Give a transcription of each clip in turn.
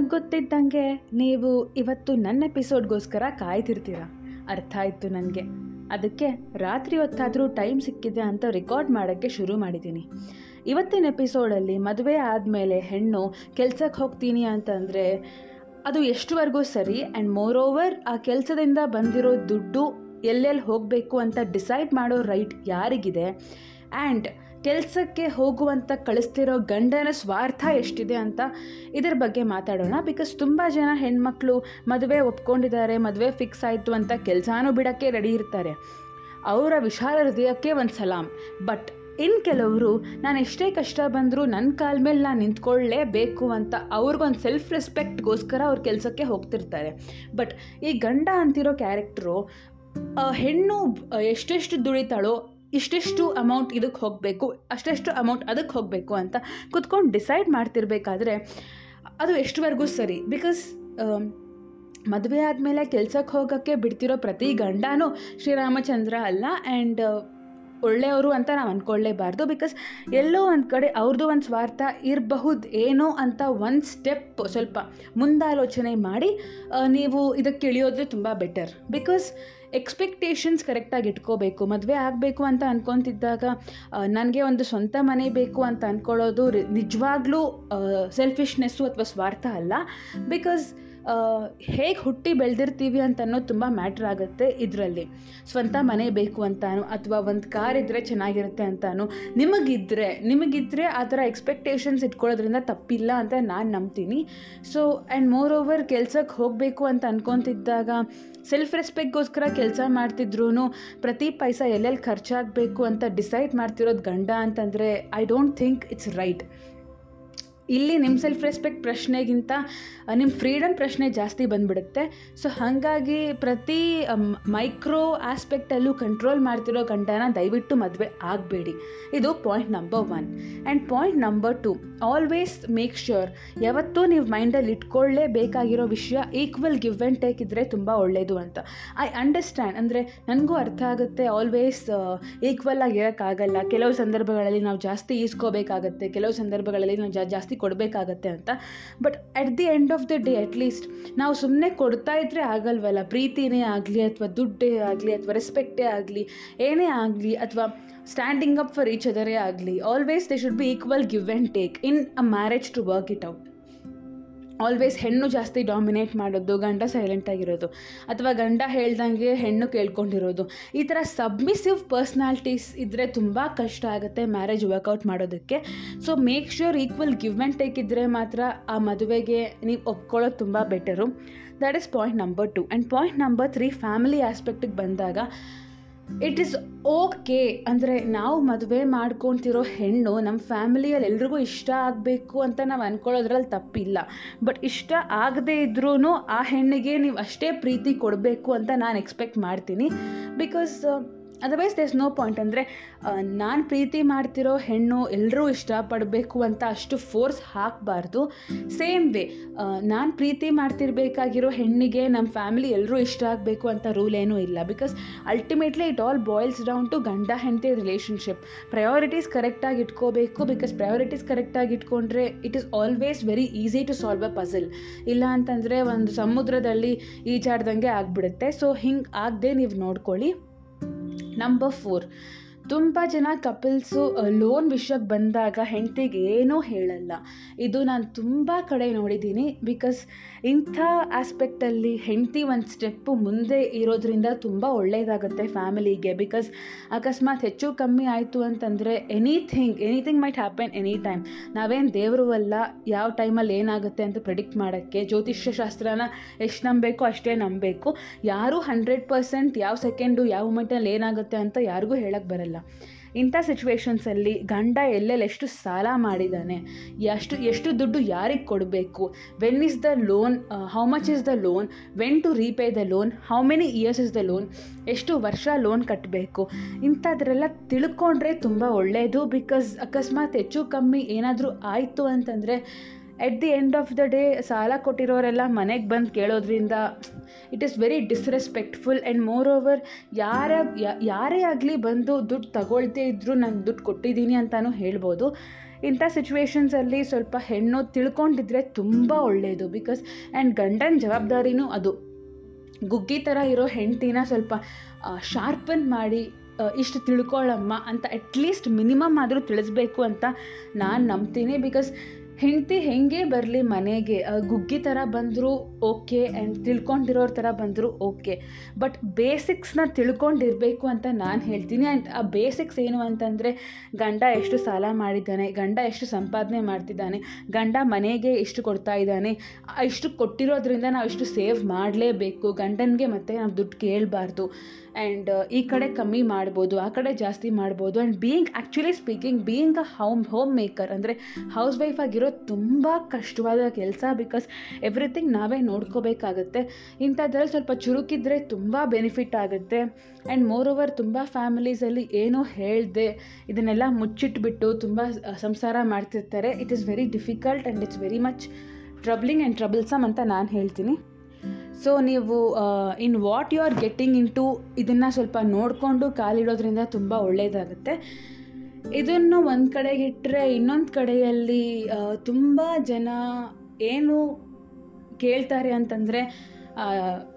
ನನಗೆ ಗೊತ್ತಿದ್ದಂಗೆ ನೀವು ಇವತ್ತು ನನ್ನ ಎಪಿಸೋಡ್ಗೋಸ್ಕರ ಕಾಯ್ತಿರ್ತೀರ? ಅರ್ಥ ಆಯಿತು ನನಗೆ. ಅದಕ್ಕೆ ರಾತ್ರಿ ಹೊತ್ತಾದರೂ ಟೈಮ್ ಸಿಕ್ಕಿದೆ ಅಂತ ರೆಕಾರ್ಡ್ ಮಾಡೋಕ್ಕೆ ಶುರು ಮಾಡಿದ್ದೀನಿ. ಇವತ್ತಿನ ಎಪಿಸೋಡಲ್ಲಿ ಮದುವೆ ಆದಮೇಲೆ ಹೆಣ್ಣು ಕೆಲ್ಸಕ್ಕೆ ಹೋಗ್ತೀನಿ ಅಂತಂದರೆ ಅದು ಎಷ್ಟುವರೆಗೂ ಸರಿ ಆ್ಯಂಡ್ ಮೋರ್ ಓವರ್ ಆ ಕೆಲಸದಿಂದ ಬಂದಿರೋ ದುಡ್ಡು ಎಲ್ಲೆಲ್ಲಿ ಹೋಗಬೇಕು ಅಂತ ಡಿಸೈಡ್ ಮಾಡೋ ರೈಟ್ ಯಾರಿಗಿದೆ? ಆ್ಯಂಡ್ ಕೆಲಸಕ್ಕೆ ಹೋಗುವಂತ ಕಳಿಸ್ತಿರೋ ಗಂಡನ ಸ್ವಾರ್ಥ ಎಷ್ಟಿದೆ ಅಂತ ಇದರ ಬಗ್ಗೆ ಮಾತಾಡೋಣ. ಬಿಕಾಸ್ ತುಂಬ ಜನ ಹೆಣ್ಮಕ್ಳು ಮದುವೆ ಒಪ್ಕೊಂಡಿದ್ದಾರೆ, ಮದುವೆ ಫಿಕ್ಸ್ ಆಯಿತು ಅಂತ ಕೆಲಸನೂ ಬಿಡೋಕ್ಕೆ ರೆಡಿ ಇರ್ತಾರೆ. ಅವರ ವಿಶಾಲ ಹೃದಯಕ್ಕೆ ಒಂದು ಸಲಾಮ್ ಬಟ್ ಇನ್ನು ಕೆಲವರು, ನಾನು ಎಷ್ಟೇ ಕಷ್ಟ ಬಂದರೂ ನನ್ನ ಕಾಲ ಮೇಲೆ ನಾನು ನಿಂತ್ಕೊಳ್ಳೇಬೇಕು ಅಂತ ಅವ್ರಿಗೊಂದು ಸೆಲ್ಫ್ ರೆಸ್ಪೆಕ್ಟ್ಗೋಸ್ಕರ ಅವ್ರ ಕೆಲಸಕ್ಕೆ ಹೋಗ್ತಿರ್ತಾರೆ. ಬಟ್ ಈ ಗಂಡ ಅಂತಿರೋ ಕ್ಯಾರೆಕ್ಟ್ರು ಹೆಣ್ಣು ಎಷ್ಟೆಷ್ಟು ದುಡಿತಾಳೋ ಇಷ್ಟೆಷ್ಟು ಅಮೌಂಟ್ ಇದಕ್ಕೆ ಹೋಗಬೇಕು, ಅಷ್ಟೆಷ್ಟು ಅಮೌಂಟ್ ಅದಕ್ಕೆ ಹೋಗಬೇಕು ಅಂತ ಕುತ್ಕೊಂಡು ಡಿಸೈಡ್ ಮಾಡ್ತಿರ್ಬೇಕಾದ್ರೆ ಅದು ಎಷ್ಟುವರೆಗೂ ಸರಿ. ಬಿಕಾಸ್ ಮದುವೆ ಆದಮೇಲೆ ಕೆಲ್ಸಕ್ಕೆ ಹೋಗೋಕ್ಕೆ ಬಿಡ್ತಿರೋ ಪ್ರತಿ ಗಂಡನೂ ಶ್ರೀರಾಮಚಂದ್ರ ಅಲ್ಲ ಆ್ಯಂಡ್ ಒಳ್ಳೆಯವರು ಅಂತ ನಾವು ಅಂದ್ಕೊಳ್ಳೇಬಾರ್ದು ಬಿಕಾಸ್ ಎಲ್ಲೋ ಒಂದು ಕಡೆ ಅವ್ರದ್ದು ಒಂದು ಸ್ವಾರ್ಥ ಇರಬಹುದು ಏನೋ ಅಂತ ಒಂದು ಸ್ಟೆಪ್ ಸ್ವಲ್ಪ ಮುಂದಾಲೋಚನೆ ಮಾಡಿ ನೀವು ಇದಕ್ಕೆ ಇಳಿಯೋದ್ರೆ ತುಂಬ ಬೆಟರ್ ಬಿಕಾಸ್ ಎಕ್ಸ್ಪೆಕ್ಟೇಷನ್ಸ್ ಕರೆಕ್ಟಾಗಿ ಇಟ್ಕೋಬೇಕು, ಮದುವೆ ಆಗಬೇಕು ಅಂತ ಅಂದ್ಕೊತಿದ್ದಾಗ ನನಗೆ ಒಂದು ಸ್ವಂತ ಮನೆ ಬೇಕು ಅಂತ ಅಂದ್ಕೊಳ್ಳೋದು ನಿಜವಾಗ್ಲೂ ಸೆಲ್ಫಿಶ್ನೆಸ್ಸು ಅಥವಾ ಸ್ವಾರ್ಥ ಅಲ್ಲ. ಬಿಕಾಸ್ ಹೇಗೆ ಹುಟ್ಟಿ ಬೆಳೆದಿರ್ತೀವಿ ಅಂತ ಅನ್ನೋದು ತುಂಬ ಮ್ಯಾಟ್ರ್ ಆಗುತ್ತೆ ಇದರಲ್ಲಿ. ಸ್ವಂತ ಮನೆ ಬೇಕು ಅಂತಾನು, ಅಥವಾ ಒಂದು ಕಾರ್ ಇದ್ದರೆ ಚೆನ್ನಾಗಿರುತ್ತೆ ಅಂತಾನು ನಿಮಗಿದ್ದರೆ ನಿಮಗಿದ್ದರೆ ಆ ಥರ ಎಕ್ಸ್ಪೆಕ್ಟೇಷನ್ಸ್ ಇಟ್ಕೊಳ್ಳೋದ್ರಿಂದ ತಪ್ಪಿಲ್ಲ ಅಂತ ನಾನು ನಂಬ್ತೀನಿ. ಸೊ ಆ್ಯಂಡ್ ಮೋರ್ ಓವರ್ ಕೆಲ್ಸಕ್ಕೆ ಹೋಗಬೇಕು ಅಂತ ಅನ್ಕೊತಿದ್ದಾಗ ಸೆಲ್ಫ್ ರೆಸ್ಪೆಕ್ಟ್ಗೋಸ್ಕರ ಕೆಲಸ ಮಾಡ್ತಿದ್ರು ಪ್ರತಿ ಪೈಸಾ ಎಲ್ಲೆಲ್ಲಿ ಖರ್ಚಾಗಬೇಕು ಅಂತ ಡಿಸೈಡ್ ಮಾಡ್ತಿರೋದು ಗಂಡ ಅಂತಂದರೆ I don't think it's right ಇಲ್ಲಿ ನಿಮ್ಮ ಸೆಲ್ಫ್ ರೆಸ್ಪೆಕ್ಟ್ ಪ್ರಶ್ನೆಗಿಂತ ನಿಮ್ಮ ಫ್ರೀಡಮ್ ಪ್ರಶ್ನೆ ಜಾಸ್ತಿ ಬಂದ್ಬಿಡುತ್ತೆ. ಸೊ ಹಾಗಾಗಿ ಪ್ರತಿ ಮೈಕ್ರೋ ಆಸ್ಪೆಕ್ಟಲ್ಲೂ ಕಂಟ್ರೋಲ್ ಮಾಡ್ತಿರೋ ಗಂಡನ ದಯವಿಟ್ಟು ಮದುವೆ ಆಗಬೇಡಿ. ಇದು point number one and point number two always make sure ಯಾವತ್ತೂ ನೀವು ಮೈಂಡಲ್ಲಿ ಇಟ್ಕೊಳ್ಳೇಬೇಕಾಗಿರೋ ವಿಷಯ ಈಕ್ವಲ್ ಗಿವ್ ಆ್ಯಂಡ್ ಟೇಕ್ ಇದ್ದರೆ ತುಂಬ ಒಳ್ಳೆಯದು ಅಂತ. ಐ ಅಂಡರ್ಸ್ಟ್ಯಾಂಡ್ ಅಂದರೆ ನನಗೂ ಅರ್ಥ ಆಗುತ್ತೆ ಆಲ್ವೇಸ್ ಈಕ್ವಲ್ ಆಗಿರೋಕ್ಕಾಗಲ್ಲ ಕೆಲವು ಸಂದರ್ಭಗಳಲ್ಲಿ ನಾವು ಜಾಸ್ತಿ ಈಸ್ಕೋಬೇಕಾಗತ್ತೆ. ಕೆಲವು ಸಂದರ್ಭಗಳಲ್ಲಿ ನಾವು ಜಾಸ್ತಿ ಕೊಡಬೇಕಾಗತ್ತೆ ಅಂತ. But at the end of the day at least ನಾವು ಸುಮ್ಮನೆ ಕೊಡ್ತಾ ಇದ್ದರೆ ಆಗಲ್ವಲ್ಲ. ಪ್ರೀತಿನೇ ಆಗಲಿ ಅಥವಾ ದುಡ್ಡೇ ಆಗಲಿ ಅಥವಾ ರೆಸ್ಪೆಕ್ಟೇ ಆಗಲಿ, ಏನೇ ಆಗಲಿ ಅಥವಾ ಸ್ಟ್ಯಾಂಡಿಂಗ್ ಅಪ್ ಫಾರ್ ಈಚ್ ಅದರೇ ಆಗಲಿ always they should be equal give and take in a marriage to work it out always ಹೆಣ್ಣು ಜಾಸ್ತಿ ಡಾಮಿನೇಟ್ ಮಾಡೋದು, ಗಂಡ ಸೈಲೆಂಟಾಗಿರೋದು ಅಥವಾ ಗಂಡ ಹೇಳ್ದಂಗೆ ಹೆಣ್ಣು ಕೇಳ್ಕೊಂಡಿರೋದು, ಈ ಥರ ಸಬ್ಮಿಸಿವ್ ಪರ್ಸ್ನಾಲಿಟೀಸ್ ಇದ್ದರೆ ತುಂಬ ಕಷ್ಟ ಆಗುತ್ತೆ ಮ್ಯಾರೇಜ್ ವರ್ಕೌಟ್ ಮಾಡೋದಕ್ಕೆ. So make sure equal give and take ಇದ್ದರೆ ಮಾತ್ರ ಆ ಮದುವೆಗೆ ನೀವು ಒಪ್ಕೊಳ್ಳೋದು ತುಂಬ better that is point number two and point number three family ಆಸ್ಪೆಕ್ಟಿಗೆ ಬಂದಾಗ ಇಟ್ ಈಸ್ ಓಕೆ ಅಂದರೆ ನಾವು ಮದುವೆ ಮಾಡ್ಕೊತಿರೋ ಹೆಣ್ಣು ನಮ್ಮ ಫ್ಯಾಮಿಲಿಯಲ್ಲಿ ಎಲ್ರಿಗೂ ಇಷ್ಟ ಆಗಬೇಕು ಅಂತ ನಾವು ಅಂದ್ಕೊಳ್ಳೋದ್ರಲ್ಲಿ ತಪ್ಪಿಲ್ಲ. ಬಟ್ ಇಷ್ಟ ಆಗದೇ ಇದ್ರೂ ಆ ಹೆಣ್ಣಿಗೆ ನೀವು ಅಷ್ಟೇ ಪ್ರೀತಿ ಕೊಡಬೇಕು ಅಂತ ನಾನು ಎಕ್ಸ್ಪೆಕ್ಟ್ ಮಾಡ್ತೀನಿ. Because otherwise there's no point ಅಂದರೆ ನಾನು ಪ್ರೀತಿ ಮಾಡ್ತಿರೋ ಹೆಣ್ಣು ಎಲ್ಲರೂ ಇಷ್ಟಪಡಬೇಕು ಅಂತ ಅಷ್ಟು ಫೋರ್ಸ್ ಹಾಕಬಾರ್ದು. ಸೇಮ್ ವೇ ನಾನು ಪ್ರೀತಿ ಮಾಡ್ತಿರ್ಬೇಕಾಗಿರೋ ಹೆಣ್ಣಿಗೆ ನಮ್ಮ ಫ್ಯಾಮಿಲಿ ಎಲ್ಲರೂ ಇಷ್ಟ ಆಗಬೇಕು ಅಂತ ರೂಲ್ ಏನೂ ಇಲ್ಲ. Because ultimately it all boils down to ಗಂಡ ಹೆಂಡತಿ ರಿಲೇಷನ್ಶಿಪ್ ಪ್ರಯಾರಿಟೀಸ್ ಕರೆಕ್ಟಾಗಿ ಇಟ್ಕೋಬೇಕು ಬಿಕಾಸ್ ಪ್ರಯಾರಿಟೀಸ್ ಕರೆಕ್ಟಾಗಿ ಇಟ್ಕೊಂಡ್ರೆ it is always very easy to solve a puzzle ಇಲ್ಲ ಅಂತಂದರೆ, ಒಂದು ಸಮುದ್ರದಲ್ಲಿ ಈಜಾಡ್ದಂಗೆ ಆಗಿಬಿಡುತ್ತೆ. ಸೊ ಹಿಂಗೆ ಆಗದೆ ನೀವು ನೋಡ್ಕೊಳ್ಳಿ. ನಂಬರ್ ಫೋರ್ ತುಂಬ ಜನ ಕಪಲ್ಸು ಲೋನ್ ವಿಷಯಕ್ಕೆ ಬಂದಾಗ ಹೆಂಡ್ತಿಗೆ ಏನೂ ಹೇಳಲ್ಲ. ಇದು ನಾನು ತುಂಬ ಕಡೆ ನೋಡಿದ್ದೀನಿ ಬಿಕಾಸ್ ಇಂಥ ಆಸ್ಪೆಕ್ಟಲ್ಲಿ ಹೆಂಡತಿ ಒಂದು ಸ್ಟೆಪ್ಪು ಮುಂದೆ ಇರೋದ್ರಿಂದ ತುಂಬ ಒಳ್ಳೆಯದಾಗುತ್ತೆ ಫ್ಯಾಮಿಲಿಗೆ ಬಿಕಾಸ್ ಅಕಸ್ಮಾತ್ ಹೆಚ್ಚು ಕಮ್ಮಿ ಆಯಿತು ಅಂತಂದರೆ anything anything might happen any time ನಾವೇನು ದೇವರು ಅಲ್ಲ, ಯಾವ ಟೈಮಲ್ಲಿ ಏನಾಗುತ್ತೆ ಅಂತ ಪ್ರಿಡಿಕ್ಟ್ ಮಾಡೋಕ್ಕೆ ಜ್ಯೋತಿಷ್ಯ ಶಾಸ್ತ್ರನ ಎಷ್ಟು ನಂಬಬೇಕು ಅಷ್ಟೇ ನಂಬಬೇಕು. ಯಾರೂ ಹಂಡ್ರೆಡ್ ಪರ್ಸೆಂಟ್ ಯಾವ ಸೆಕೆಂಡು ಯಾವ ಮೂಮೆಂಟಲ್ಲಿ ಏನಾಗುತ್ತೆ ಅಂತ ಯಾರಿಗೂ ಹೇಳಕ್ಕೆ ಬರಲ್ಲ. ಇಂಥ ಸಿಚುವೇಶನ್ಸಲ್ಲಿ ಗಂಡ ಎಲ್ಲೆಲ್ಲಿ ಎಷ್ಟು ಸಾಲ ಮಾಡಿದ್ದಾನೆ ಎಷ್ಟು ಎಷ್ಟು ದುಡ್ಡು ಯಾರಿಗೆ ಕೊಡಬೇಕು? When is the loan how much is the loan when to repay the loan how many years is the loan ಎಷ್ಟು ವರ್ಷ ಲೋನ್ ಕಟ್ಟಬೇಕು ಇಂಥದ್ರೆಲ್ಲ ತಿಳ್ಕೊಂಡ್ರೆ ತುಂಬ ಒಳ್ಳೆಯದು ಬಿಕಾಸ್ ಅಕಸ್ಮಾತ್ ಹೆಚ್ಚು ಕಮ್ಮಿ ಏನಾದರೂ ಆಯಿತು ಅಂತಂದರೆ at the end of the day ಸಾಲ ಕೊಟ್ಟಿರೋರೆಲ್ಲ ಮನೆಗೆ ಬಂದು ಕೇಳೋದ್ರಿಂದ it is very disrespectful and moreover ಯಾರ ಯಾರೇ ಆಗಲಿ ಬಂದು ದುಡ್ಡು ತಗೊಳ್ತೇ ಇದ್ದರೂ ನಾನು ದುಡ್ಡು ಕೊಟ್ಟಿದ್ದೀನಿ ಅಂತಲೂ ಹೇಳ್ಬೋದು. ಇಂಥ ಸಿಚುವೇಷನ್ಸಲ್ಲಿ ಸ್ವಲ್ಪ ಹೆಣ್ಣು ತಿಳ್ಕೊಂಡಿದ್ರೆ ತುಂಬ ಒಳ್ಳೆಯದು ಬಿಕಾಸ್ ಆ್ಯಂಡ್ ಗಂಡನ ಜವಾಬ್ದಾರಿನೂ ಅದು. ಗುಗ್ಗಿ ಥರ ಇರೋ ಹೆಂಡ್ತಿನ ಸ್ವಲ್ಪ ಶಾರ್ಪನ್ ಮಾಡಿ ಇಷ್ಟು ತಿಳ್ಕೊಳ್ಳಮ್ಮ ಅಂತ ಅಟ್ಲೀಸ್ಟ್ ಮಿನಿಮಮ್ ಆದರೂ ತಿಳಿಸ್ಬೇಕು ಅಂತ ನಾನು ನಂಬ್ತೀನಿ ಬಿಕಾಸ್ ಹೆಂಡತಿ ಹೆಂಗೆ ಬರಲಿ ಮನೆಗೆ? ಗುಗ್ಗಿ ಥರ ಬಂದರೂ ಓಕೆ ಆ್ಯಂಡ್ ತಿಳ್ಕೊಂಡಿರೋರ ಥರ ಬಂದರೂ ಓಕೆ. ಬಟ್ ಬೇಸಿಕ್ಸ್ನ ತಿಳ್ಕೊಂಡಿರಬೇಕು ಅಂತ ನಾನು ಹೇಳ್ತೀನಿ. ಆ್ಯಂಡ್ ಆ ಬೇಸಿಕ್ಸ್ ಏನು ಅಂತಂದರೆ, ಗಂಡ ಎಷ್ಟು ಸಾಲ ಮಾಡಿದ್ದಾನೆ, ಗಂಡ ಎಷ್ಟು ಸಂಪಾದನೆ ಮಾಡ್ತಿದ್ದಾನೆ, ಗಂಡ ಮನೆಗೆ ಎಷ್ಟು ಕೊಡ್ತಾ ಇದ್ದಾನೆ, ಇಷ್ಟು ಕೊಟ್ಟಿರೋದ್ರಿಂದ ನಾವು ಇಷ್ಟು ಸೇವ್ ಮಾಡಲೇಬೇಕು, ಗಂಡನಿಗೆ ಮತ್ತೆ ನಾವು ದುಡ್ಡು ಕೇಳಬಾರ್ದು. ಆ್ಯಂಡ್ ಈ ಕಡೆ ಕಮ್ಮಿ ಮಾಡ್ಬೋದು, ಆ ಕಡೆ ಜಾಸ್ತಿ ಮಾಡ್ಬೋದು. And being actually speaking being a home homemaker ಅಂದರೆ ಹೌಸ್ ವೈಫ್ ಆಗಿರೋದು ತುಂಬ ಕಷ್ಟವಾದ ಕೆಲಸ ಬಿಕಾಸ್ ಎವ್ರಿಥಿಂಗ್ ನಾವೇ ನೋಡ್ಕೋಬೇಕಾಗತ್ತೆ. ಇಂಥದ್ರಲ್ಲಿ ಸ್ವಲ್ಪ ಚುರುಕಿದ್ರೆ ತುಂಬ ಬೆನಿಫಿಟ್ ಆಗುತ್ತೆ. ಆ್ಯಂಡ್ ಮೋರ್ ಓವರ್ ತುಂಬ ಫ್ಯಾಮಿಲೀಸಲ್ಲಿ ಏನೂ ಹೇಳ್ದೆ, ಇದನ್ನೆಲ್ಲ ಮುಚ್ಚಿಟ್ಬಿಟ್ಟು ತುಂಬ ಸಂಸಾರ ಮಾಡ್ತಿರ್ತಾರೆ. It is very difficult and it's very much troubling and troublesome ಅಂತ ನಾನು ಹೇಳ್ತೀನಿ. ಸೊ ನೀವು in what you are getting into ಇದನ್ನು ಸ್ವಲ್ಪ ನೋಡಿಕೊಂಡು ಕಾಲಿಡೋದ್ರಿಂದ ತುಂಬ ಒಳ್ಳೆಯದಾಗುತ್ತೆ ಇದನ್ನು ಒಂದು ಕಡೆಗೆ ಇಟ್ಟರೆ ಇನ್ನೊಂದು ಕಡೆಯಲ್ಲಿ ತುಂಬ ಜನ ಏನು ಕೇಳ್ತಾರೆ ಅಂತಂದರೆ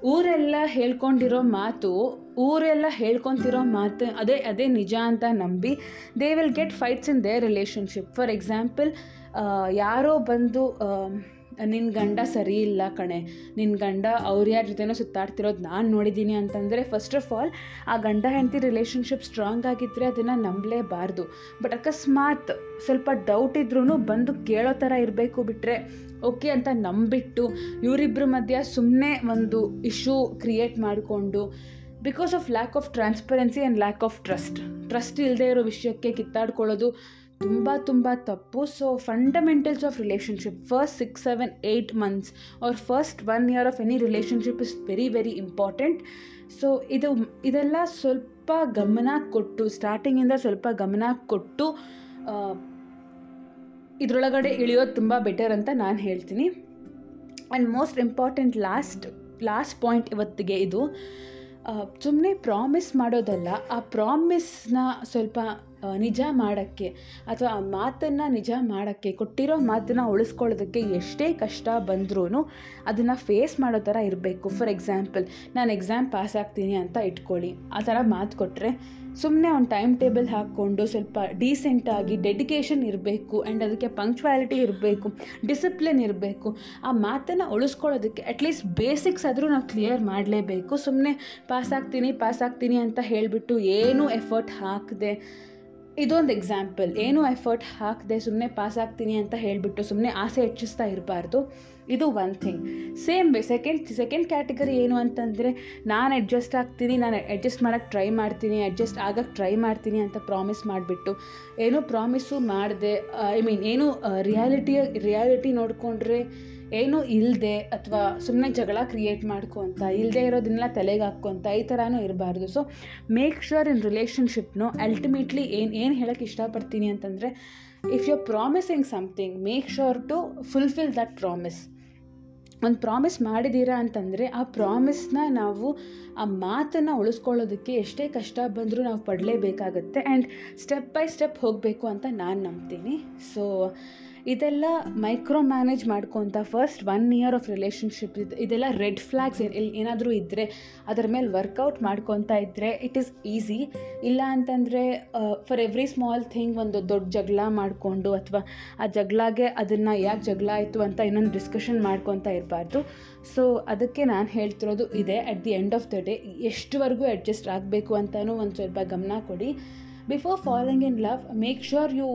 ಊರೆಲ್ಲ ಹೇಳ್ಕೊಂಡಿರೋ ಮಾತು, ಊರೆಲ್ಲ ಹೇಳ್ಕೊತಿರೋ ಮಾತು, ಅದೇ ಅದೇ ನಿಜ ಅಂತ ನಂಬಿ they will get fights in the relationship for example ಯಾರೋ ಬಂದು ನಿನ್ನ ಗಂಡ ಸರಿ ಇಲ್ಲ ಕಣೆ. ನಿನ್ನ ಗಂಡ ಅವ್ರ ಯಾರ ಜೊತೆನೋ ಸುತ್ತಾಡ್ತಿರೋದು ನಾನು ನೋಡಿದ್ದೀನಿ ಅಂತಂದರೆ ಫಸ್ಟ್ ಆಫ್ ಆಲ್ ಆ ಗಂಡ ಹೆಂಡತಿ ರಿಲೇಷನ್ಶಿಪ್ ಸ್ಟ್ರಾಂಗ್ ಆಗಿದ್ದರೆ ಅದನ್ನು ನಂಬಲೇಬಾರ್ದು. ಬಟ್ ಅಕಸ್ಮಾತ್ ಸ್ವಲ್ಪ ಡೌಟ್ ಇದ್ರೂ ಬಂದು ಕೇಳೋ ಥರ ಇರಬೇಕು ಬಿಟ್ಟರೆ ಓಕೆ ಅಂತ ನಂಬಿಟ್ಟು ಇವರಿಬ್ಬರ ಮಧ್ಯ ಸುಮ್ಮನೆ ಒಂದು ಇಶ್ಯೂ ಕ್ರಿಯೇಟ್ ಮಾಡಿಕೊಂಡು because of lack of transparency and lack of trust trust ಇಲ್ಲದೆ ಇರೋ ವಿಷಯಕ್ಕೆ ಕಿತ್ತಾಡ್ಕೊಳ್ಳೋದು ತುಂಬ ತುಂಬ ತಪ್ಪು. So fundamentals of relationship first six seven eight months or first one year of any relationship is very very important so ಇದು, ಇದೆಲ್ಲ ಸ್ವಲ್ಪ ಗಮನ ಕೊಟ್ಟು ಸ್ಟಾರ್ಟಿಂಗಿಂದ ಸ್ವಲ್ಪ ಗಮನ ಕೊಟ್ಟು ಇದರೊಳಗಡೆ ಇಳಿಯೋದು ತುಂಬ ಬೆಟರ್ ಅಂತ ನಾನು ಹೇಳ್ತೀನಿ. And most important last last point ಇವತ್ತಿಗೆ ಇದು ಸುಮ್ಮನೆ ಪ್ರಾಮಿಸ್ ಮಾಡೋದಲ್ಲ, ಆ ಪ್ರಾಮಿಸ್ನ ಸ್ವಲ್ಪ ನಿಜ ಮಾಡೋಕ್ಕೆ ಅಥವಾ ಆ ಮಾತನ್ನು ನಿಜ ಮಾಡೋಕ್ಕೆ, ಕೊಟ್ಟಿರೋ ಮಾತನ್ನು ಉಳಿಸ್ಕೊಳ್ಳೋದಕ್ಕೆ ಎಷ್ಟೇ ಕಷ್ಟ ಬಂದ್ರೂ ಅದನ್ನು ಫೇಸ್ ಮಾಡೋ ಥರ ಇರಬೇಕು. ಫಾರ್ ಎಕ್ಸಾಂಪಲ್ ನಾನು ಎಕ್ಸಾಮ್ ಪಾಸ್ ಆಗ್ತೀನಿ ಅಂತ ಇಟ್ಕೊಳ್ಳಿ. ಆ ಥರ ಮಾತು ಕೊಟ್ಟರೆ ಸುಮ್ಮನೆ ಒಂದು ಟೈಮ್ ಟೇಬಲ್ ಹಾಕ್ಕೊಂಡು ಸ್ವಲ್ಪ ಡೀಸೆಂಟಾಗಿ ಡೆಡಿಕೇಶನ್ ಇರಬೇಕು ಆ್ಯಂಡ್ ಅದಕ್ಕೆ ಪಂಕ್ಚುಯಾಲಿಟಿ ಇರಬೇಕು ಡಿಸಿಪ್ಲಿನ್ ಇರಬೇಕು, ಆ ಮಾತನ್ನು ಉಳಿಸ್ಕೊಳ್ಳೋದಕ್ಕೆ ಅಟ್ಲೀಸ್ಟ್ ಬೇಸಿಕ್ಸ್ ಆದರೂ ನಾವು ಕ್ಲಿಯರ್ ಮಾಡಲೇಬೇಕು. ಸುಮ್ಮನೆ ಪಾಸ್ ಆಗ್ತೀನಿ ಪಾಸ್ ಆಗ್ತೀನಿ ಅಂತ ಹೇಳಿಬಿಟ್ಟು ಏನೂ ಎಫರ್ಟ್ ಹಾಕದೆ ಇದೊಂದು ಎಕ್ಸಾಂಪಲ್ ಏನು ಎಫರ್ಟ್ ಹಾಕದೆ ಸುಮ್ಮನೆ ಪಾಸ್ ಆಗ್ತೀನಿ ಅಂತ ಹೇಳಿಬಿಟ್ಟು ಸುಮ್ಮನೆ ಆಸೆ ಹೆಚ್ಚಿಸ್ತಾ ಇರಬಾರ್ದು. ಇದು one thing same way second second category ಏನು ಅಂತಂದರೆ, ನಾನು ಅಡ್ಜಸ್ಟ್ ಆಗ್ತೀನಿ, ನಾನು ಅಡ್ಜಸ್ಟ್ ಮಾಡೋಕ್ಕೆ ಟ್ರೈ ಮಾಡ್ತೀನಿ ಅಡ್ಜಸ್ಟ್ ಆಗೋಕ್ಕೆ ಟ್ರೈ ಮಾಡ್ತೀನಿ ಅಂತ ಪ್ರಾಮಿಸ್ ಮಾಡಿಬಿಟ್ಟು, ಏನೂ ಪ್ರಾಮಿಸು ಮಾಡದೆ ಐ ಮೀನ್ ಏನು ರಿಯಾಲಿಟಿ ರಿಯಾಲಿಟಿ ನೋಡಿಕೊಂಡ್ರೆ ಏನೂ ಇಲ್ಲದೆ ಅಥವಾ ಸುಮ್ಮನೆ ಜಗಳ ಕ್ರಿಯೇಟ್ ಮಾಡ್ಕೊಂತ ಇಲ್ಲದೆ ಇರೋದನ್ನೆಲ್ಲ ತಲೆಗೆ ಹಾಕ್ಕೊತ ಈ ಥರನೂ ಇರಬಾರ್ದು. ಸೊ ಮೇಕ್ ಶ್ಯೂರ್ ಇನ್ ರಿಲೇಷನ್ಶಿಪ್ನು ಅಲ್ಟಿಮೇಟ್ಲಿ ಏನು ಏನು ಹೇಳೋಕ್ಕೆ ಇಷ್ಟಪಡ್ತೀನಿ ಅಂತಂದರೆ if you are promising something make sure to fulfil that promise ಒಂದು ಪ್ರಾಮಿಸ್ ಮಾಡಿದ್ದೀರಾ ಅಂತಂದರೆ, ಆ ಪ್ರಾಮಿಸ್ನ ನಾವು, ಆ ಮಾತನ್ನು ಉಳಿಸ್ಕೊಳ್ಳೋದಕ್ಕೆ ಎಷ್ಟೇ ಕಷ್ಟ ಬಂದರೂ ನಾವು ಪಡಲೇಬೇಕಾಗತ್ತೆ. ಆ್ಯಂಡ್ ಸ್ಟೆಪ್ ಬೈ ಸ್ಟೆಪ್ ಹೋಗಬೇಕು ಅಂತ ನಾನು ನಂಬ್ತೀನಿ. ಸೊ ಇದೆಲ್ಲ ಮೈಕ್ರೋ ಮ್ಯಾನೇಜ್ ಮಾಡ್ಕೊತ first one year of relationship ಇದು ಇದೆಲ್ಲ ರೆಡ್ ಫ್ಲ್ಯಾಗ್ಸ್ ಏನಾದರೂ ಇದ್ದರೆ ಅದರ ಮೇಲೆ ವರ್ಕೌಟ್ ಮಾಡ್ಕೊತಾ ಇದ್ದರೆ ಇಟ್ ಈಸ್ ಈಸಿ ಇಲ್ಲ ಅಂತಂದರೆ ಫಾರ್ ಎವ್ರಿ ಸ್ಮಾಲ್ ಥಿಂಗ್ ಒಂದು ದೊಡ್ಡ ಜಗಳ ಮಾಡಿಕೊಂಡು ಅಥವಾ ಆ ಜಗಳಾಗೆ ಅದನ್ನು ಯಾಕೆ ಜಗಳ ಆಯಿತು ಅಂತ ಇನ್ನೊಂದು ಡಿಸ್ಕಷನ್ ಮಾಡ್ಕೊತಾ ಇರಬಾರ್ದು. ಸೊ ಅದಕ್ಕೆ ನಾನು ಹೇಳ್ತಿರೋದು ಇದೆ. At the end of the day ಎಷ್ಟುವರೆಗೂ adjust ಆಗಬೇಕು ಅಂತಲೂ ಒಂದು ಸ್ವಲ್ಪ ಗಮನ ಕೊಡಿ. Before following in love make sure you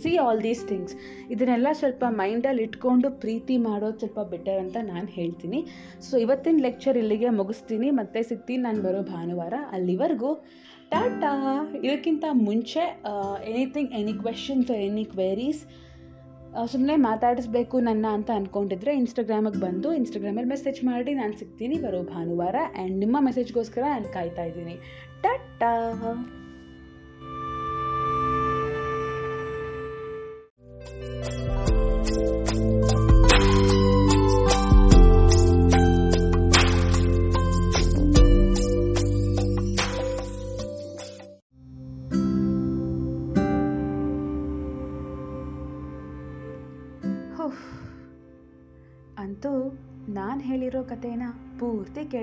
see all these things. ಇದನ್ನೆಲ್ಲ ಸ್ವಲ್ಪ ಮೈಂಡಲ್ಲಿ ಇಟ್ಕೊಂಡು ಪ್ರೀತಿ ಮಾಡೋದು ಸ್ವಲ್ಪ ಬೆಟರ್ ಅಂತ ನಾನು ಹೇಳ್ತೀನಿ. ಸೊ, ಇವತ್ತಿನ ಲೆಕ್ಚರ್ ಇಲ್ಲಿಗೆ ಮುಗಿಸ್ತೀನಿ. ಮತ್ತೆ ಸಿಗ್ತೀನಿ ನಾನು ಬರೋ ಭಾನುವಾರ ಅಲ್ಲಿವರೆಗೂ. ಟಾಟಾ! ಇದಕ್ಕಿಂತ ಮುಂಚೆ anything any questions any queries ಸುಮ್ಮನೆ ಮಾತಾಡಿಸ್ಬೇಕು ನನ್ನ ಅಂತ ಅಂದ್ಕೊಂಡಿದ್ರೆ ಇನ್ಸ್ಟಾಗ್ರಾಮಿಗೆ ಬಂದು ಇನ್ಸ್ಟಾಗ್ರಾಮಲ್ಲಿ ಮೆಸೇಜ್ ಮಾಡಿ ನಾನು ಸಿಗ್ತೀನಿ ಬರೋ ಭಾನುವಾರ. ಆ್ಯಂಡ್ ನಿಮ್ಮ ಮೆಸೇಜ್ಗೋಸ್ಕರ ನಾನು ಕಾಯ್ತಾ ಇದ್ದೀನಿ. ಟಾಟಾ!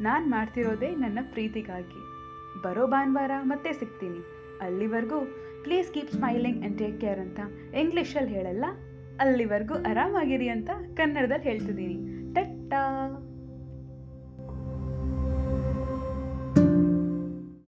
ನಾನು ಮಾಡ್ತಿರೋದೇ ನನ್ನ ಪ್ರೀತಿಗಾಗಿ. ಬರೋ ಭಾನುವಾರ ಮತ್ತೆ ಸಿಗ್ತೀನಿ. ಅಲ್ಲಿವರೆಗೂ please keep smiling and take care ಅಂತ ಇಂಗ್ಲೀಷಲ್ಲಿ ಹೇಳಲ್ಲ? ಅಲ್ಲಿವರೆಗೂ ಆರಾಮಾಗಿರಿ ಅಂತ ಕನ್ನಡದಲ್ಲಿ ಹೇಳ್ತಿದ್ದೀನಿ. ಟಟ್ಟಾ.